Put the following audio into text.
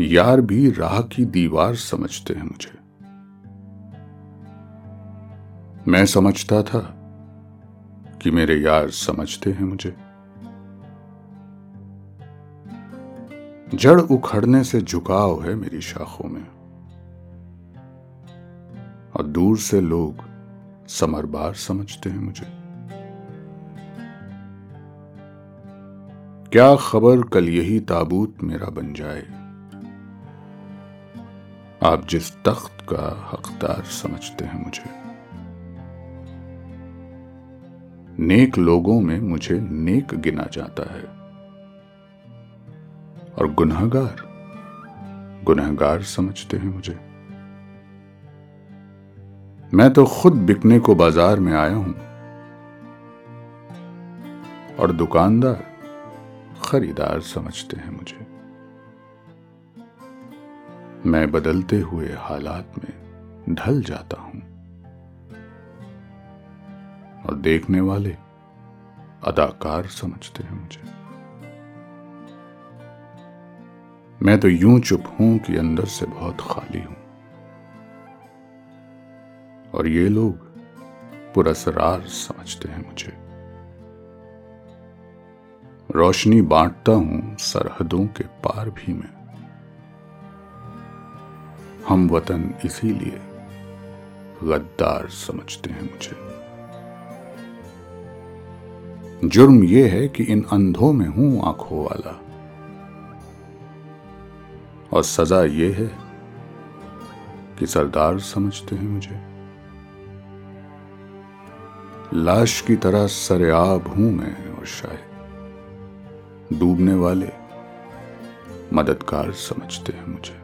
यार भी राह की दीवार समझते हैं मुझे। मैं समझता था कि मेरे यार समझते हैं मुझे। जड़ उखड़ने से झुकाव है मेरी शाखों में, और दूर से लोग समरबार समझते हैं मुझे। क्या खबर कल यही ताबूत मेरा बन जाए? आप जिस तख्त का हकदार समझते हैं मुझे। नेक लोगों में मुझे नेक गिना जाता है। और गुनहगार गुनहगार समझते हैं मुझे। मैं तो खुद बिकने को बाज़ार में आया हूँ। और दुकानदार, खरीदार समझते हैं मुझे। मैं बदलते हुए हालात में ढल जाता हूँ। और देखने वाले अदाकार समझते हैं मुझे। मैं तो यूँ चुप हूँ कि अंदर से बहुत खाली हूँ। और ये लोग पुरसरार समझते हैं मुझे। रोशनी बांटता हूँ सरहदों के पार भी मैं। हम वतन इसीलिए गद्दार समझते हैं मुझे। जुर्म यह है कि इन अंधों में हूँ आँखों वाला। और सजा यह है कि सरदार समझते हैं मुझे। लाश की तरह सरेआब हूँ मैं और शायद डूबने वाले मददगार समझते हैं मुझे।